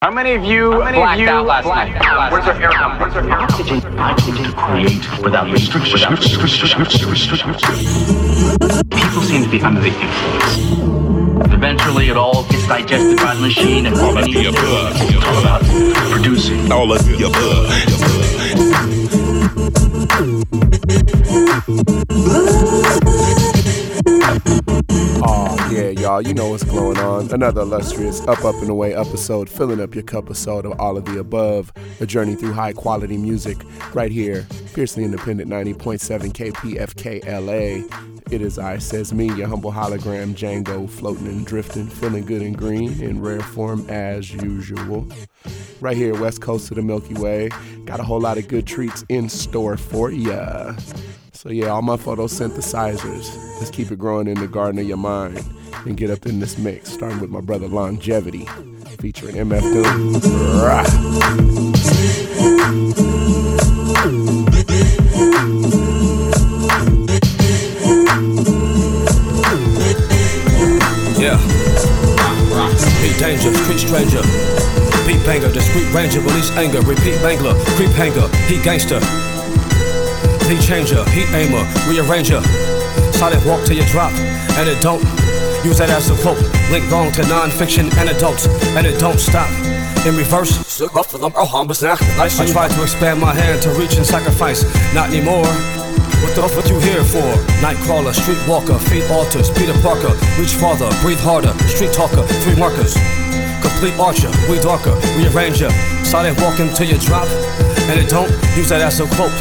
How many of you, how many blacked of you out last night? Where's our air come? Where's our air? Oxygen, oxygen create without restriction. People seem to be under the influence. Eventually, it all gets digested by the machine, and all All of the above. It's all about producing. All of the above. Oh yeah, y'all, you know what's going on. Another illustrious Up Up and Away episode, filling up your cup episode of soda, all of the above. A journey through high quality music, right here, fiercely independent 90.7 KPFK LA. It is I, says me, your humble hologram Django, floating and drifting, feeling good and green in rare form as usual. Right here, west coast of the Milky Way, got a whole lot of good treats in store for ya. So yeah, all my photosynthesizers. Let's keep it growing in the garden of your mind and get up in this mix, starting with my brother Longevity, featuring MF Doom. Beat danger, street stranger. Beat banger, discreet ranger, release anger, repeat bangler, creep hanger, heat gangster. Beat changer, heat aimer, rearranger. Solid walk till you drop, and it don't. Use that as a quote. Link long to non-fiction anecdotes, and it don't stop. In reverse, oh, I try to expand my hand to reach and sacrifice. Not anymore. What the fuck you here for? Nightcrawler, streetwalker, feet altars, Peter Parker, reach farther, breathe harder, street talker, three markers. Complete archer, we darker, rearranger, silent walking till you drop, and it don't use that as a quote.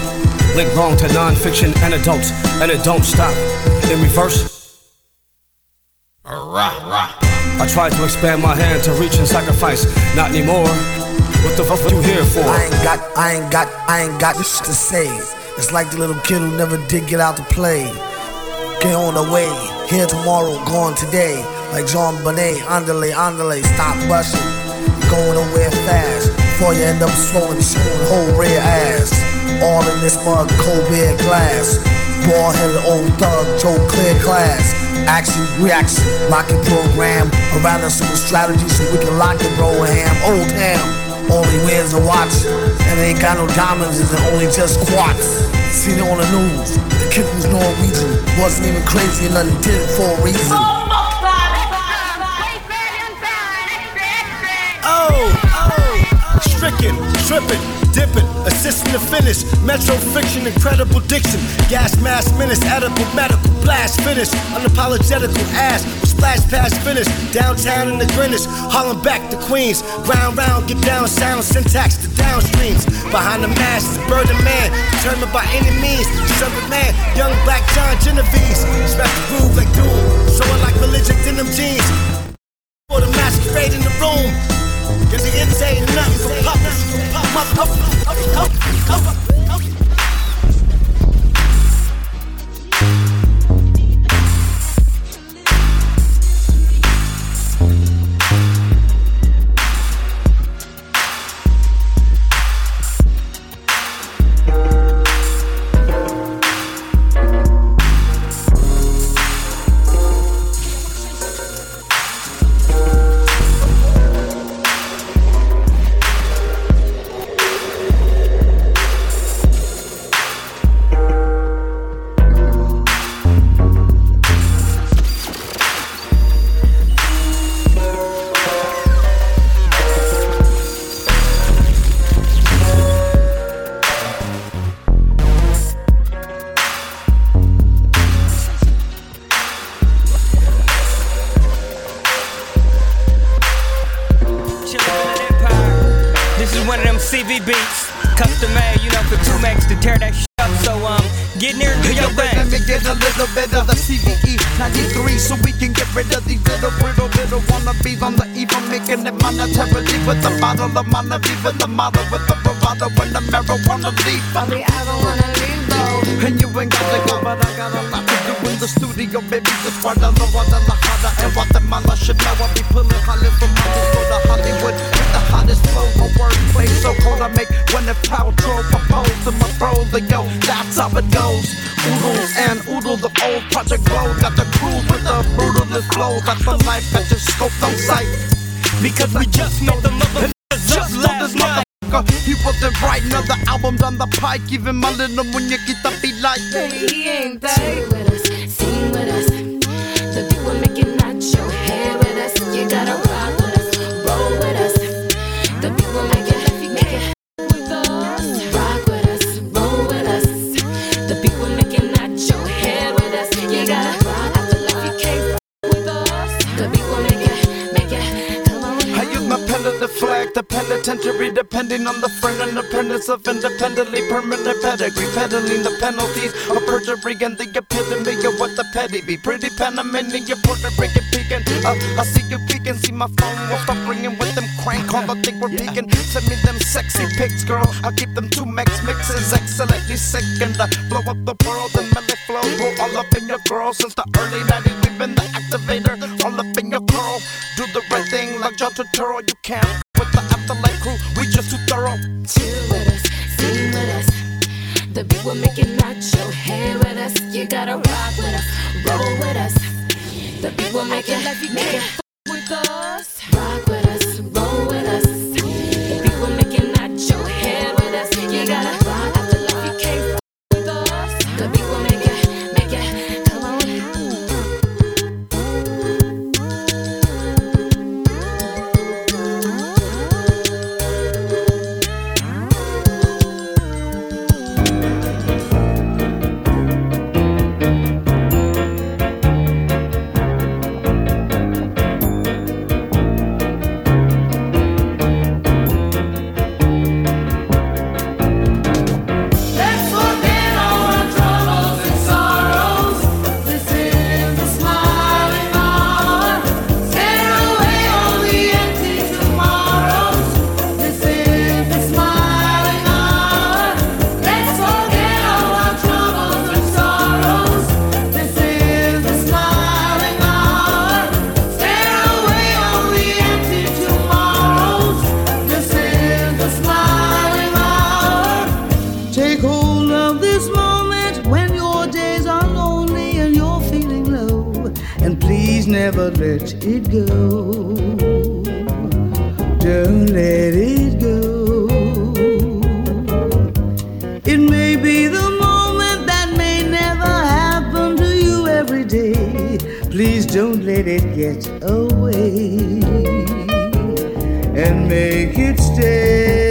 Link long to non-fiction anecdotes, and it don't stop. In reverse. I tried to expand my hand to reach and sacrifice, not anymore. What the fuck are you here for? I ain't got, I ain't got, I ain't got this to say. It's like the little kid who never did get out to play. Get on the way, here tomorrow, gone today. Like Jean Bonnet, andale, andale, stop rushing. Going nowhere fast, before you end up swollen, showing whole rear ass. All in this mug, cold beer glass. Ball headed old thug, Joe Clear class. Action, reaction, locking program. Around us some strategy so we can lock it, bro. Ham, old ham. Only wears a watch and ain't got no diamonds, and only just quartz. Seen it on the news. The kid was Norwegian, wasn't even crazy, and nothing did it for a reason. Oh, oh, oh, oh, stricken, tripping, dipping, assisting the finish. Metro fiction, incredible diction. Gas mask menace, edible medical blast finish. Unapologetical ass splash pass finish. Downtown in the Greenwich, Harlem back to Queens. Ground round, get down sound, syntax to downstreams. Behind the mask is Burden Man, determined by any means. Servant man, young black John Genovese. Smash the groove like doom, showing like religion denim jeans. For the masquerade in the room. Cause the ends ain't nothing for puppets. This never let it go. Don't let it go. It may be the moment that may never happen to you every day. Please don't let it get away and make it stay.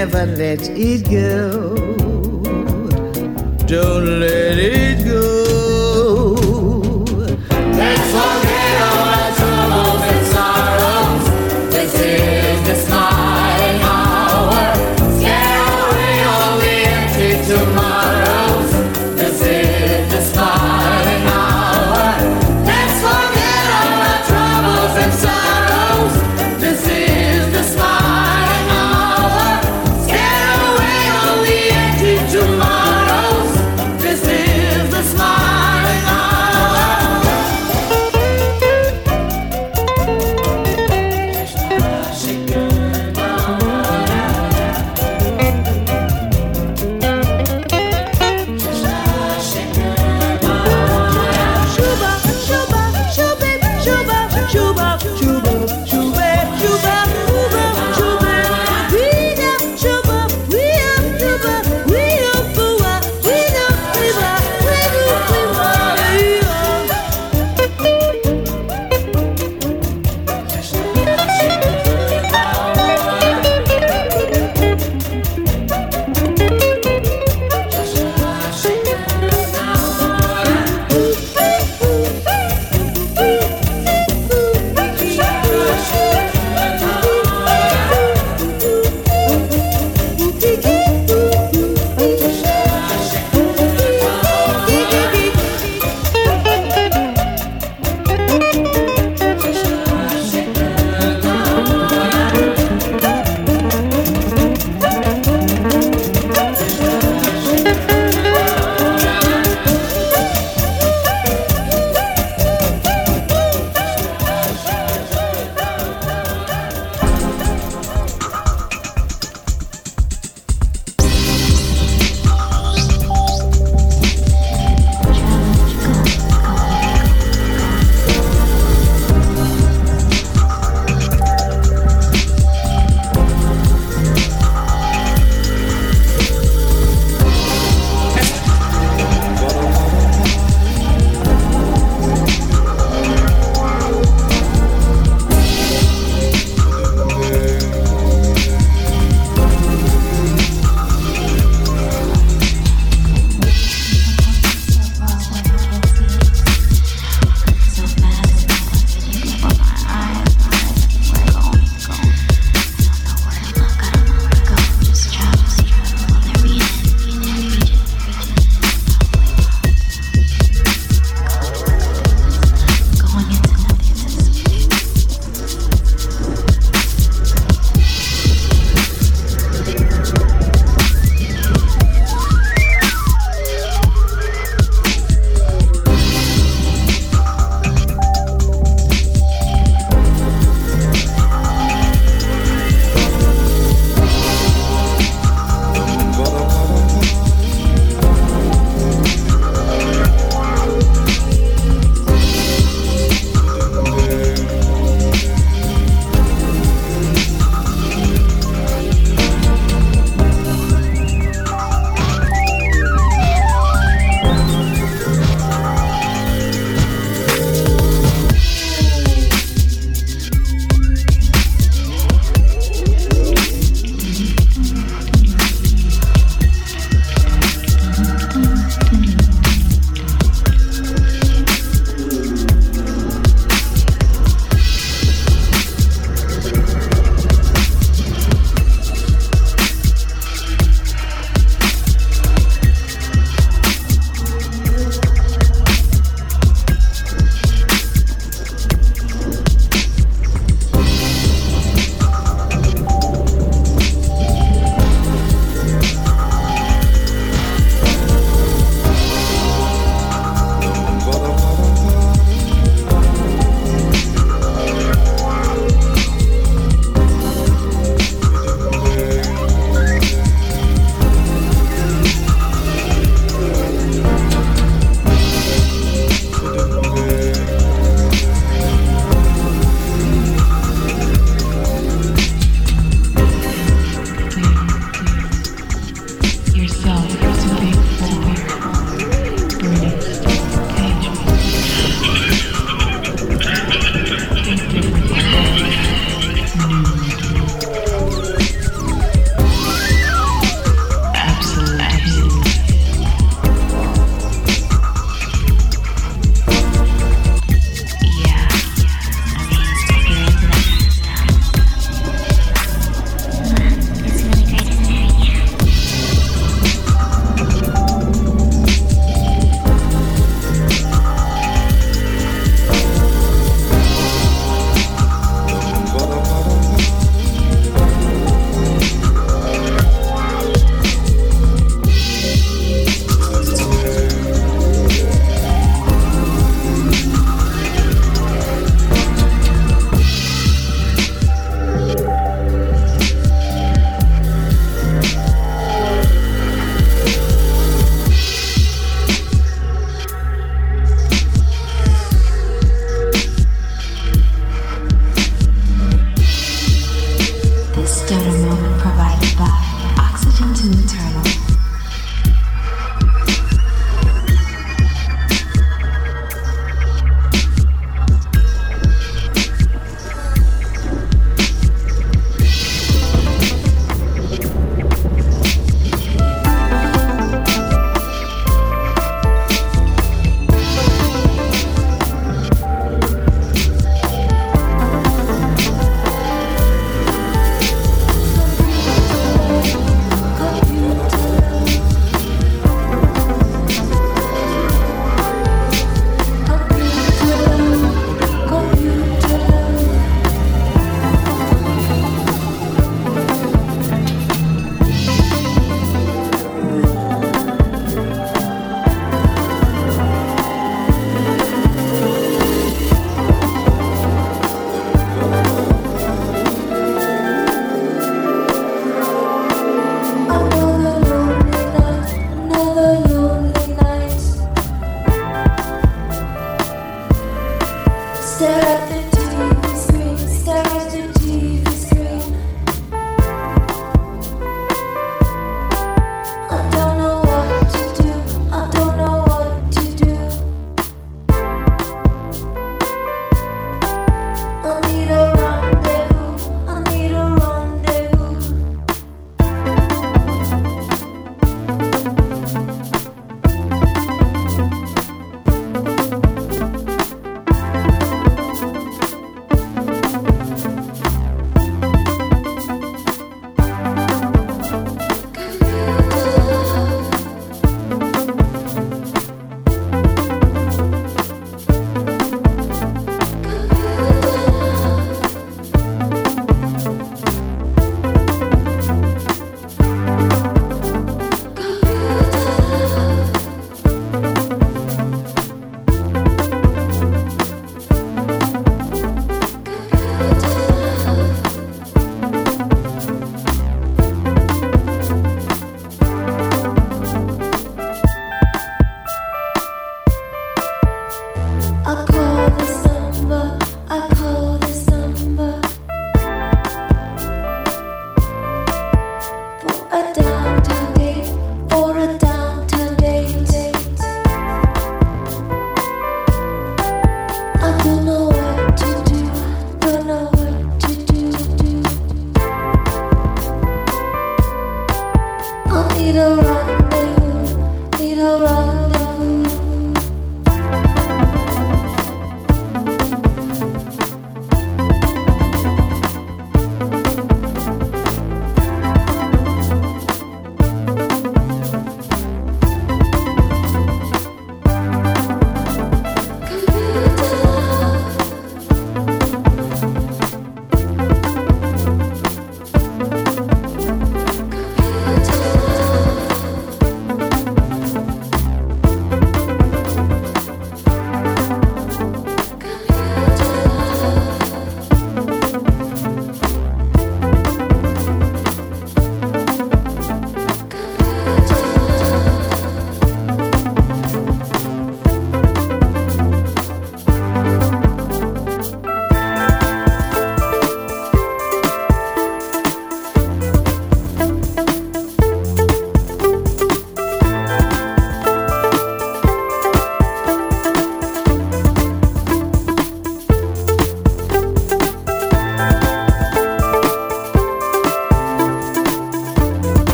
never let it go. Don't let it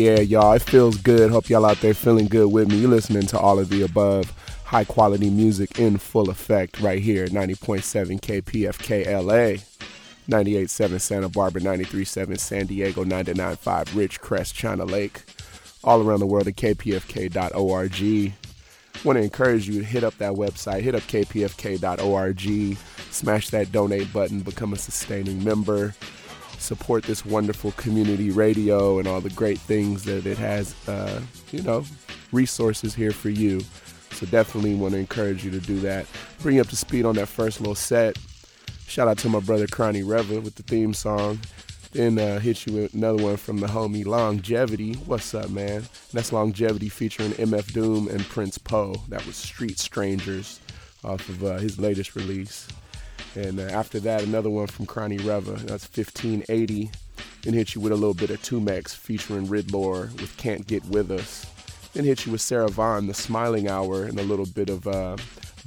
yeah, y'all. It feels good. Hope y'all out there feeling good with me. You're listening to all of the above high quality music in full effect right here 90.7 KPFK LA, 98.7 Santa Barbara, 93.7 San Diego, 99.5 Ridgecrest, China Lake, all around the world at kpfk.org. Want to encourage you to hit up that website, hit up kpfk.org, smash that donate button, become a sustaining member support this wonderful community radio and all the great things that it has, uh, you know, resources here for you. So definitely want to encourage you to do that. Bring you up to speed on that first little set. Shout out to my brother Cronny Reva with the theme song. Then uh, hit you with another one from the homie Longevity. What's up, man? That's Longevity featuring MF Doom and Prince Po. That was Street Strangers off of uh, his latest release. And uh, after that, another one from Cronny Reva. That's 1580. Then hit you with a little bit of Tumex featuring Ridlor with Can't Get With Us. Then hit you with Sarah Vaughan, The Smiling Hour, and a little bit of uh,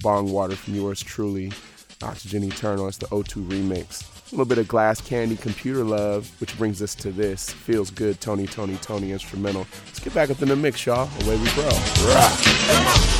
Bong Water from yours truly, Oxygen Eternal. It's the O2 remix. A little bit of glass candy computer love, which brings us to this feels good Tony! Toni! Toné! instrumental. Let's get back up in the mix, y'all. Away we grow. Rah.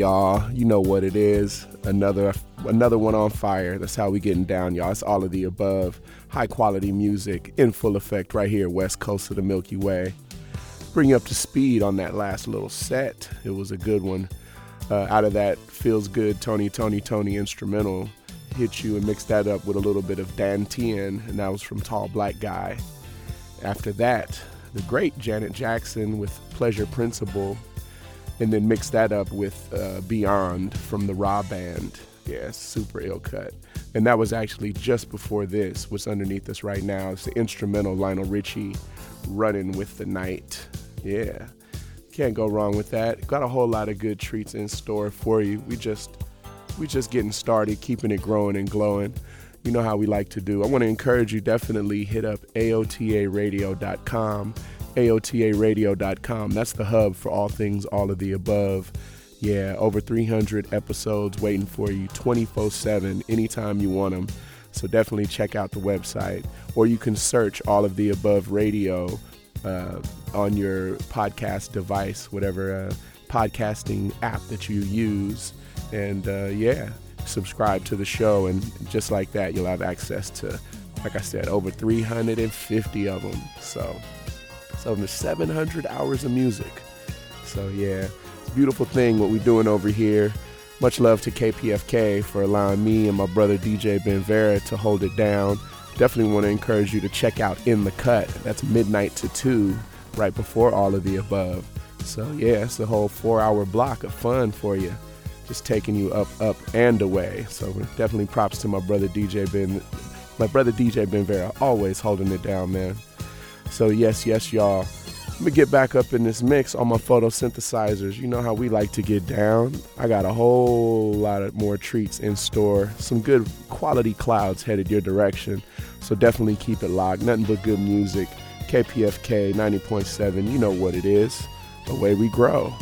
Y'all. You know what it is. Another another one on fire. That's how we getting down, y'all. It's all of the above. High quality music in full effect right here, west coast of the Milky Way. Bring you up to speed on that last little set. It was a good one. Uh, out of that feels good Tony! Toni! Toné instrumental. Hit you and mix that up with a little bit of Dan Tien, and that was from Tall Black Guy. After that, the great Janet Jackson with Pleasure Principle and then mix that up with uh, Beyond from the Raw Band. Yeah, super ill cut. And that was actually just before this. What's underneath us right now It's the instrumental Lionel Richie running with the night. Yeah, can't go wrong with that. Got a whole lot of good treats in store for you. We just we just getting started, keeping it growing and glowing. You know how we like to do. I want to encourage you definitely hit up aotaradio.com AOTARadio.com. That's the hub for all things all of the above. Yeah, over 300 episodes waiting for you 24 7 anytime you want them. So definitely check out the website. Or you can search all of the above radio uh, on your podcast device, whatever uh, podcasting app that you use. And uh, yeah, subscribe to the show. And just like that, you'll have access to, like I said, over 350 of them. So it's over 700 hours of music. So yeah, it's a beautiful thing what we're doing over here. Much love to KPFK for allowing me and my brother DJ Ben Vera to hold it down. Definitely want to encourage you to check out In the Cut. That's midnight to 2, right before all of the above. So yeah, it's a whole four hour block of fun for you. Just taking you up, up, and away. So definitely props to my brother DJ Ben, my brother DJ Ben Vera, always holding it down, man. So yes, yes, y'all. Let me get back up in this mix on my photosynthesizers. You know how we like to get down. I got a whole lot of more treats in store. Some good quality clouds headed your direction. So definitely keep it locked. Nothing but good music. KPFK 90.7. You know what it is. The way we grow.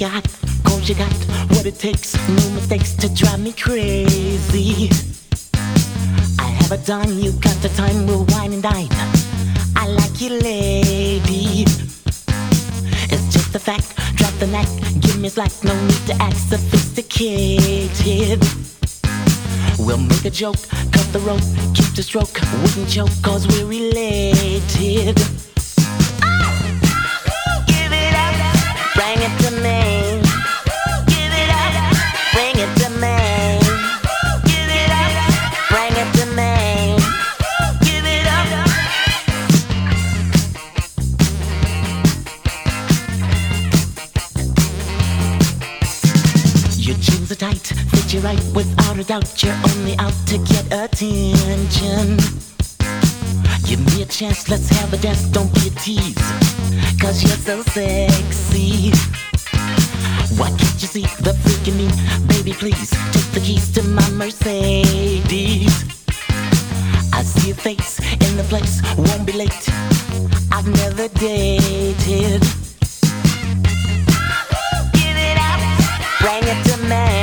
you cause you got what it takes. No mistakes to drive me crazy. I have a done, you got the time, we'll wine and dine. I like you, lady. It's just a fact, drop the act. give me slack, no need to act sophisticated. We'll make a joke, cut the rope, keep the stroke, wouldn't choke, cause we're related. Oh, oh. Give it up, bring it started out, you're only out to get attention. Give me a chance, let's have a dance, don't be a tease. Cause you're so sexy. Why can't you see the freak in me? Baby, please take the keys to my Mercedes. I see your face in the place, won't be late. I've never dated. Give it up, bring it to me.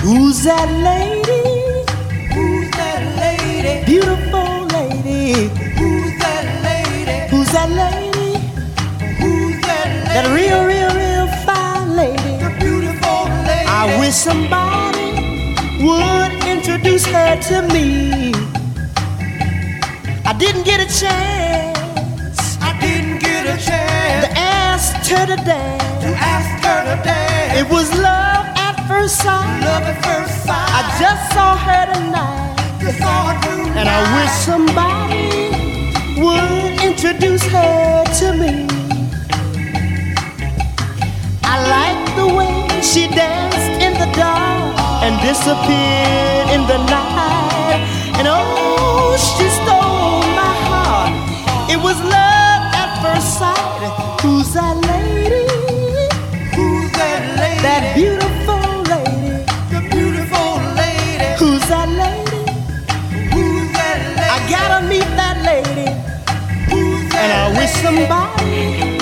Who's that lady? Who's that lady? Beautiful lady. Who's that lady? Who's that lady? Who's that lady? That real, real, real fine lady. The beautiful lady. I wish somebody would introduce her to me. I didn't get a chance. I didn't get a chance to ask her to dance. To ask her to dance. It was love first sight. Love at first sight. I just saw her tonight. Just saw her tonight. And I wish somebody would introduce her to me. I like the way she danced in the dark and disappeared in the night. And oh, she stole my heart. It was love at first sight. Who's that lady? Who's that lady? That beautiful and I wish somebody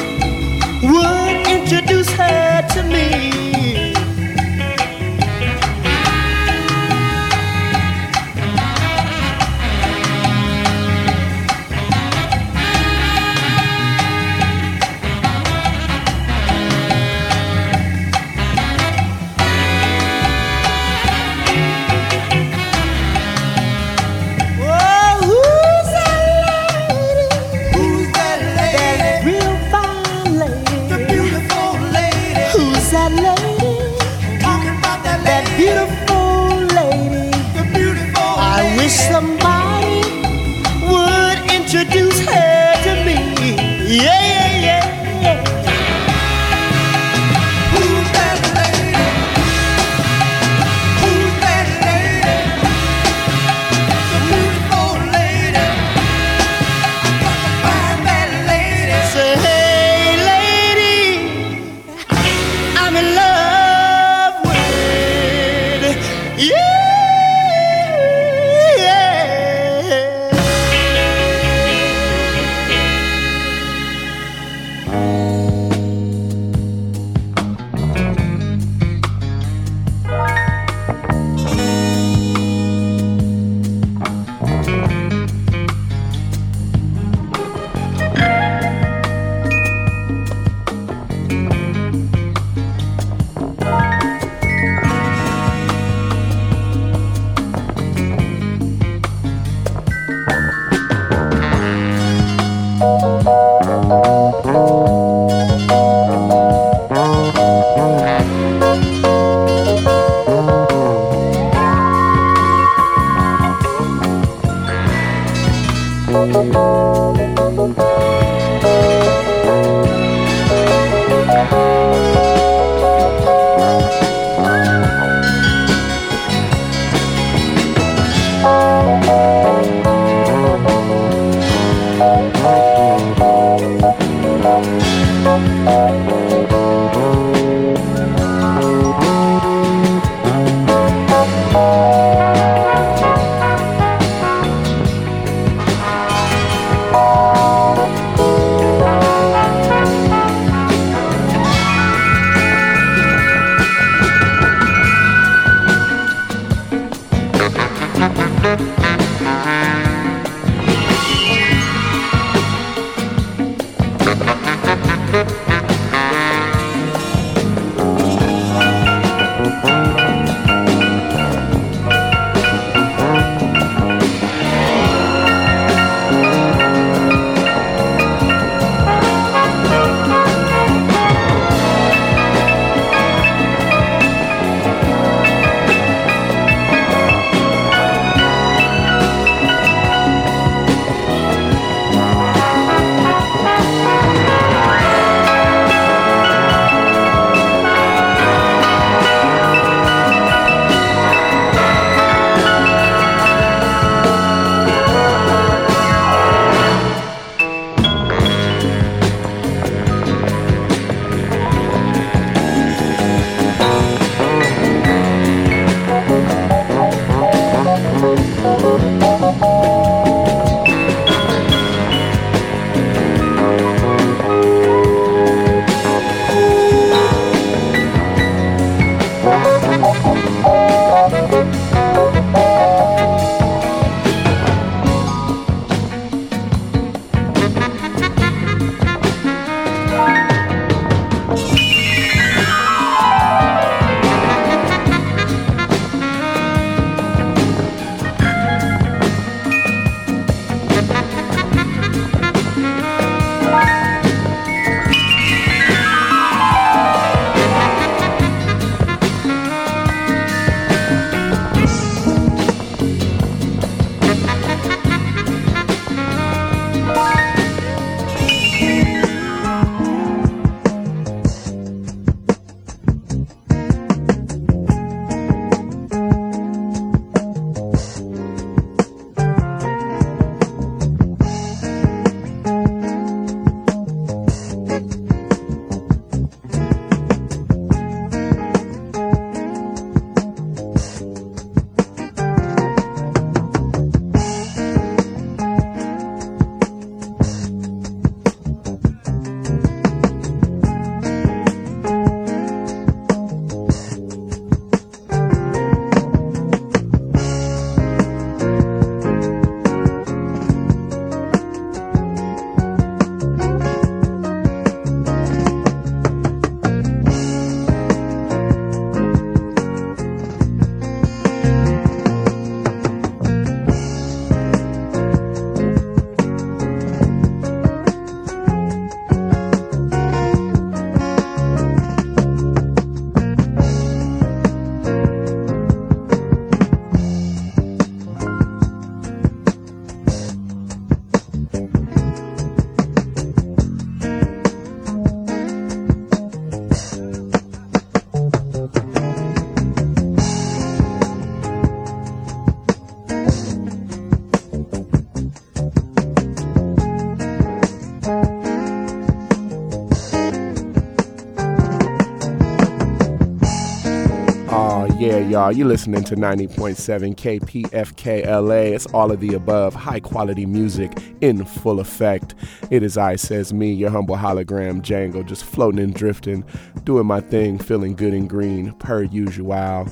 Y'all, You're listening to 90.7 KPFKLA. It's all of the above, high quality music in full effect. It is I, says me, your humble hologram Django, just floating and drifting, doing my thing, feeling good and green, per usual.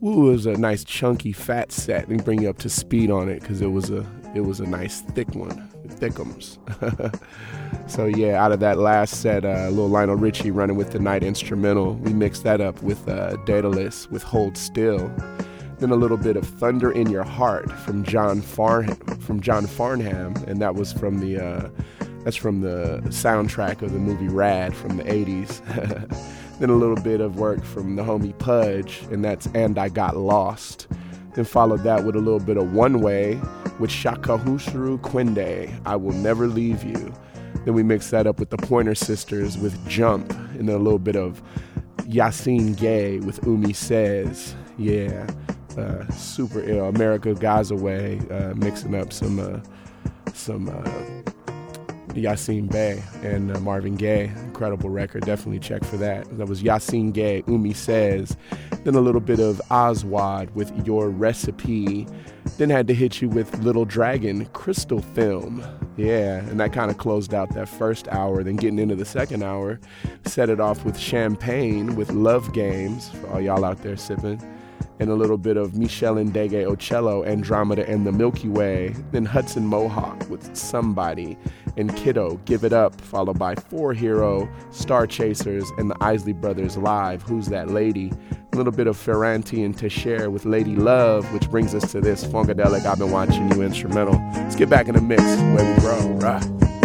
Woo, it was a nice chunky fat set. Let me bring you up to speed on it because it was a it was a nice thick one, thickums. so yeah, out of that last set, uh, little Lionel Richie running with the night instrumental. We mixed that up with uh, Daedelus with Hold Still. Then a little bit of Thunder in Your Heart from John Farnham, from John Farnham, and that was from the uh, that's from the soundtrack of the movie Rad from the 80s. then a little bit of work from the homie Pudge, and that's And I Got Lost. Then followed that with a little bit of One Way with Shaka Husru Quinde, I Will Never Leave You. Then we mixed that up with the Pointer Sisters with Jump, and then a little bit of Yasiin Gaye with Umi Says. Yeah, uh, super. Amerigo Gazaway, uh, mixing up some uh, some uh, Yasiin Bey and uh, Marvin Gaye. Incredible record. Definitely check for that. That was Yasiin Gaye, Umi Says. Then a little bit of Oswald with Your Recipe. Then had to hit you with Little Dragon, Crystalfilm. Yeah, and that kind of closed out that first hour. Then getting into the second hour, set it off with Champagne with Love Games for all y'all out there sipping and a little bit of Meshell Ndegeocello, Andromeda and the Milky Way, then Hudson Mohawke with Somebody, and Kiddo, Give It Up, followed by 4hero, Star Chasers, and the Isley Brothers Live, Who's That Lady? A little bit of Ferrante and Teicher with Lady Love, which brings us to this Funkadelic I've been watching you instrumental. Let's get back in the mix where we grow, right?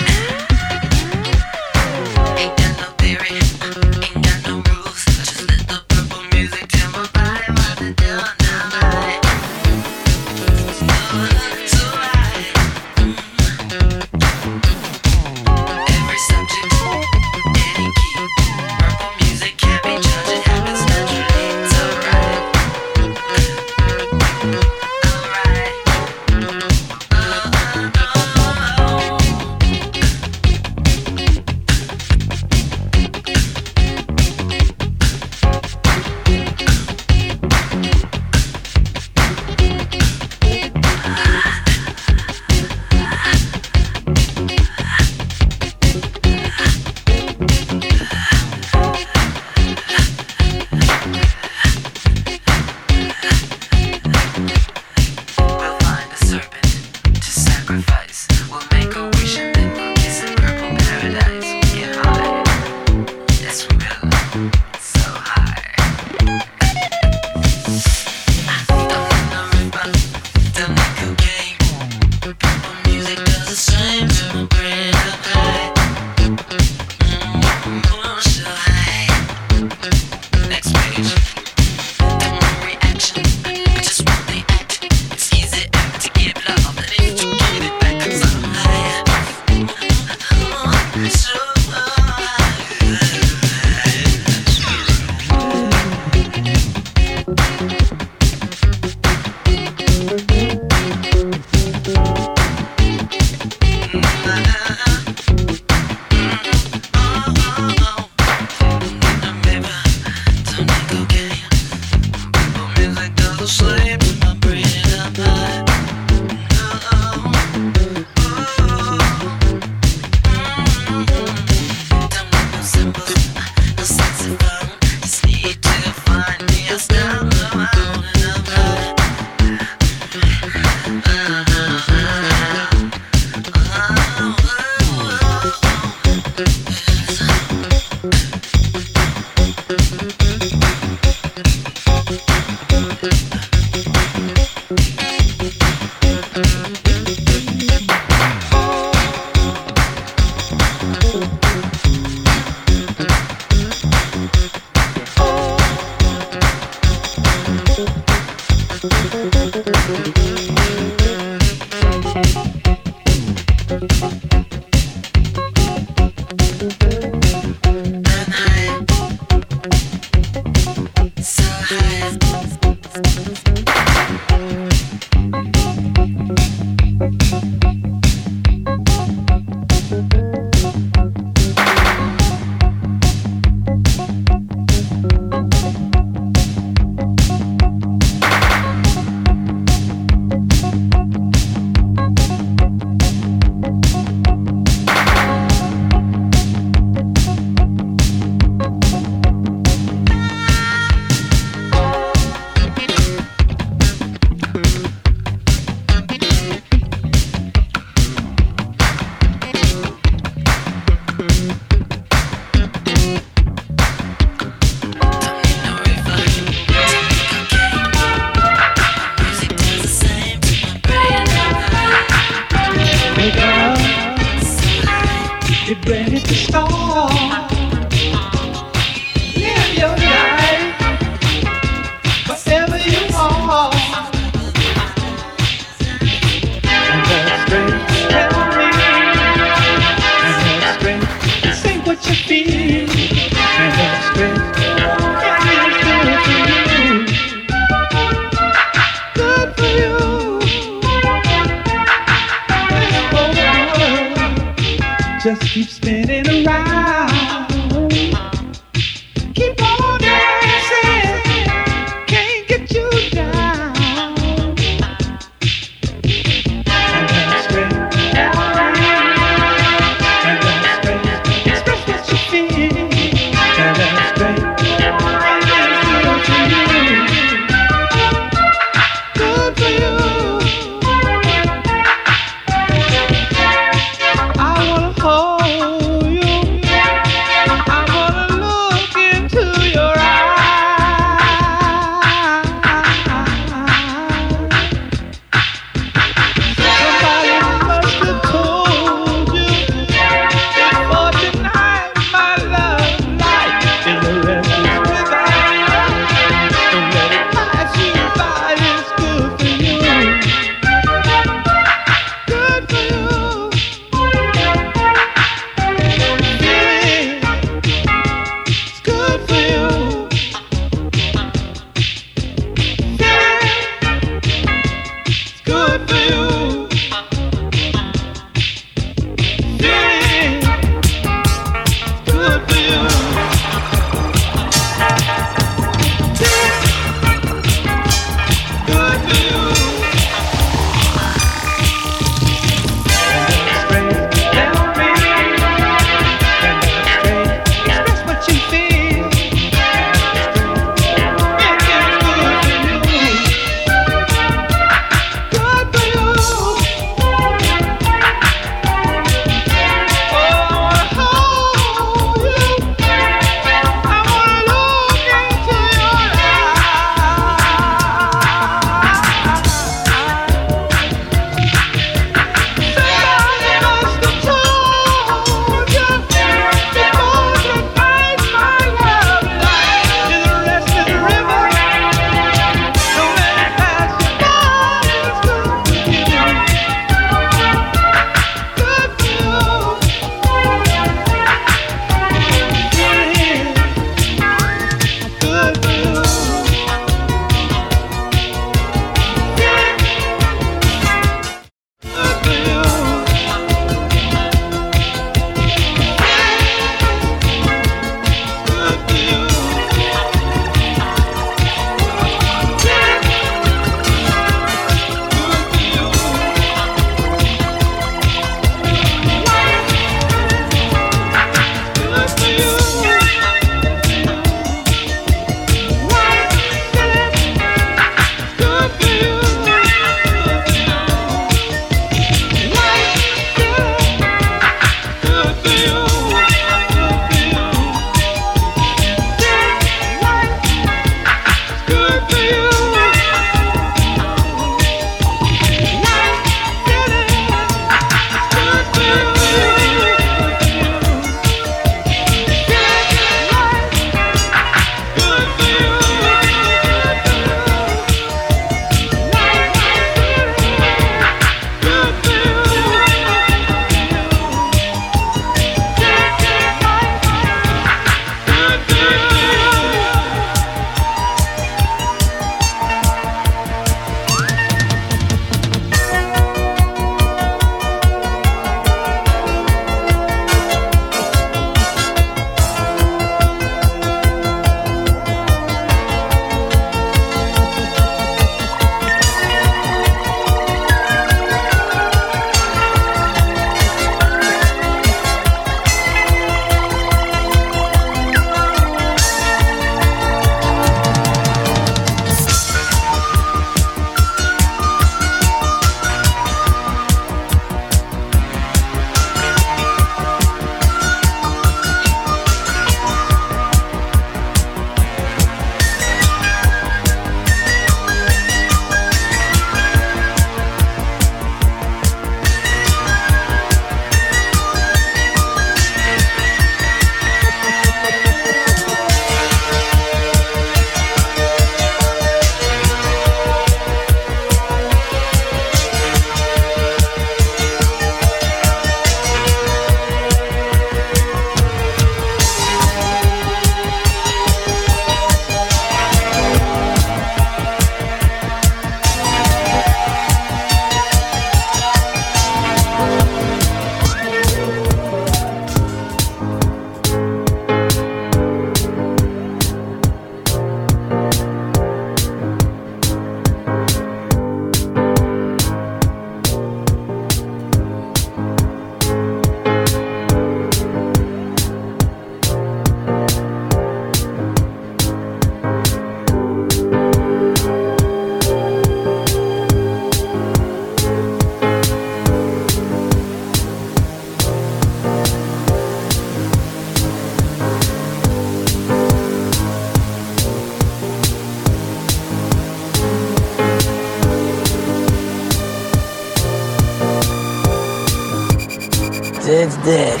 Dead.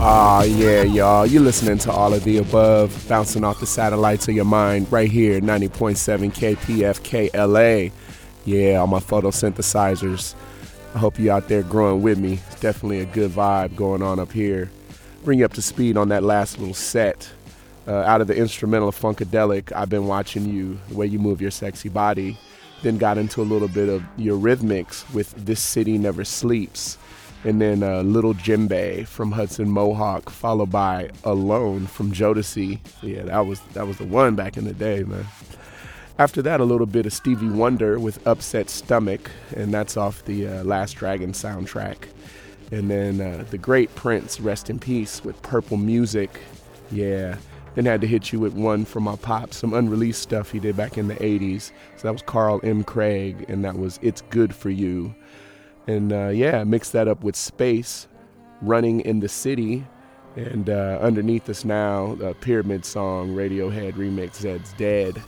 Ah, yeah, y'all. You're listening to all of the above, bouncing off the satellites of your mind right here, 90.7 KPFK LA. Yeah, all my photosynthesizers. I hope you out there growing with me. It's definitely a good vibe going on up here. Bring you up to speed on that last little set. Uh, out of the instrumental of Funkadelic, I've been watching you, the way you move your sexy body. Then got into a little bit of Eurythmics with This City Never Sleeps. And then uh, Little Jimbe from Hudson Mohawke, followed by Alone from Jodeci. Yeah, that was that was the one back in the day, man. After that, a little bit of Stevie Wonder with Upset Stomach, and that's off the uh, Last Dragon soundtrack. And then uh, the great Prince, rest in peace, with Purple Music. Yeah. Then had to hit you with one from my pop, some unreleased stuff he did back in the 80s. So that was Carl M. Craig, and that was It's Good For You. And uh, yeah, mix that up with Space, Running in the City. And uh, underneath us now, the Pyramid song, Radiohead remix, Zeds Dead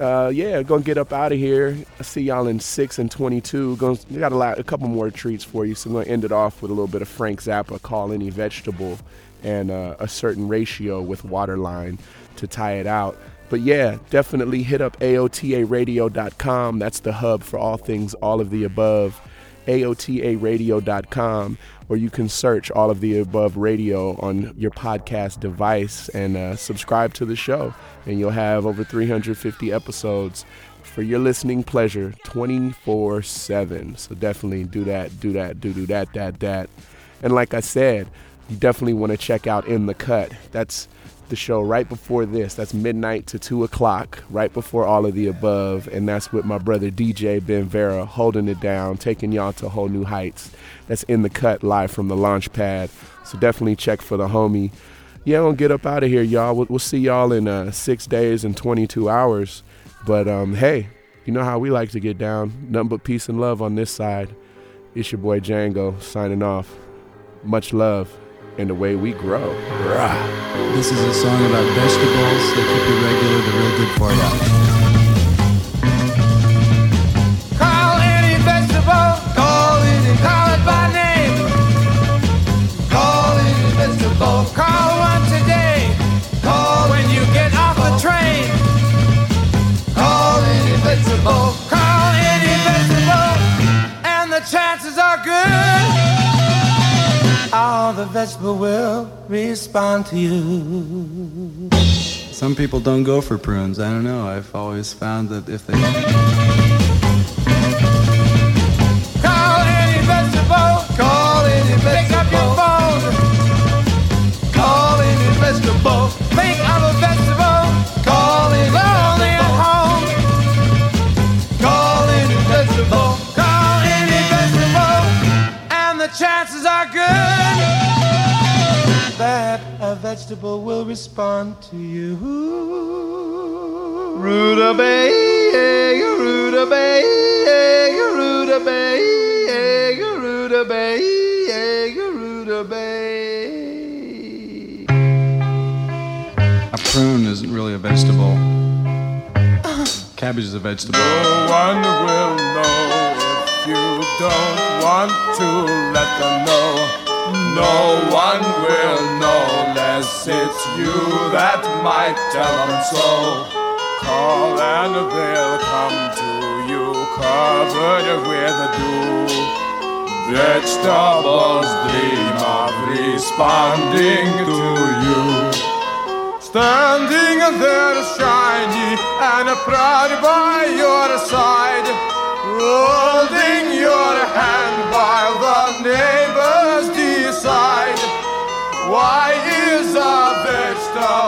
uh, yeah, gonna get up out of here. I see y'all in six and twenty-two. Gonna got a lot, a couple more treats for you. So I'm gonna end it off with a little bit of Frank Zappa, "Call Any Vegetable," and uh, A Certain Ratio with Waterline to tie it out. But yeah, definitely hit up AOTARadio.com. That's the hub for all things, all of the above. AOTARadio.com, or you can search all of the above radio on your podcast device and uh, subscribe to the show. And you'll have over 350 episodes for your listening pleasure 24 7. So definitely do that, do that, do, do that, that, that. And like I said, you definitely want to check out In the Cut. That's the show right before this. That's midnight to 2 o'clock, right before all of the above. And that's with my brother DJ Ben Vera holding it down, taking y'all to whole new heights. That's in the cut live from the launch pad. So definitely check for the homie. Yeah, I'm gonna get up out of here, y'all. We'll, we'll see y'all in uh, six days and 22 hours. But um, hey, you know how we like to get down. Nothing but peace and love on this side. It's your boy Django signing off. Much love and the way we grow. Rah. This is a song about vegetables. They keep you regular. They're real good for you. Call any vegetable. Call any. Call it by name. Call any vegetable. Call one today. Call when you get off the train. Call any vegetable. Call any vegetable. And the chances are good. All the vegetable will respond to you. Some people don't go for prunes. I don't know. I've always found that if they. Call any vegetable. Call any vegetable. Pick up your phone. Call any vegetable. Vegetable will respond to you. Rutabaga, rutabaga, rutabaga, rutabaga, rutabaga. A prune isn't really a vegetable. Cabbage is a vegetable. No one will know if you don't want to let them know. No one will know unless it's you that might tell them so. Call and they'll come to you covered with dew. Vegetables dream of responding to you. Standing there shiny and proud by your side, holding your hand while the neighbors. Why is a vegetable?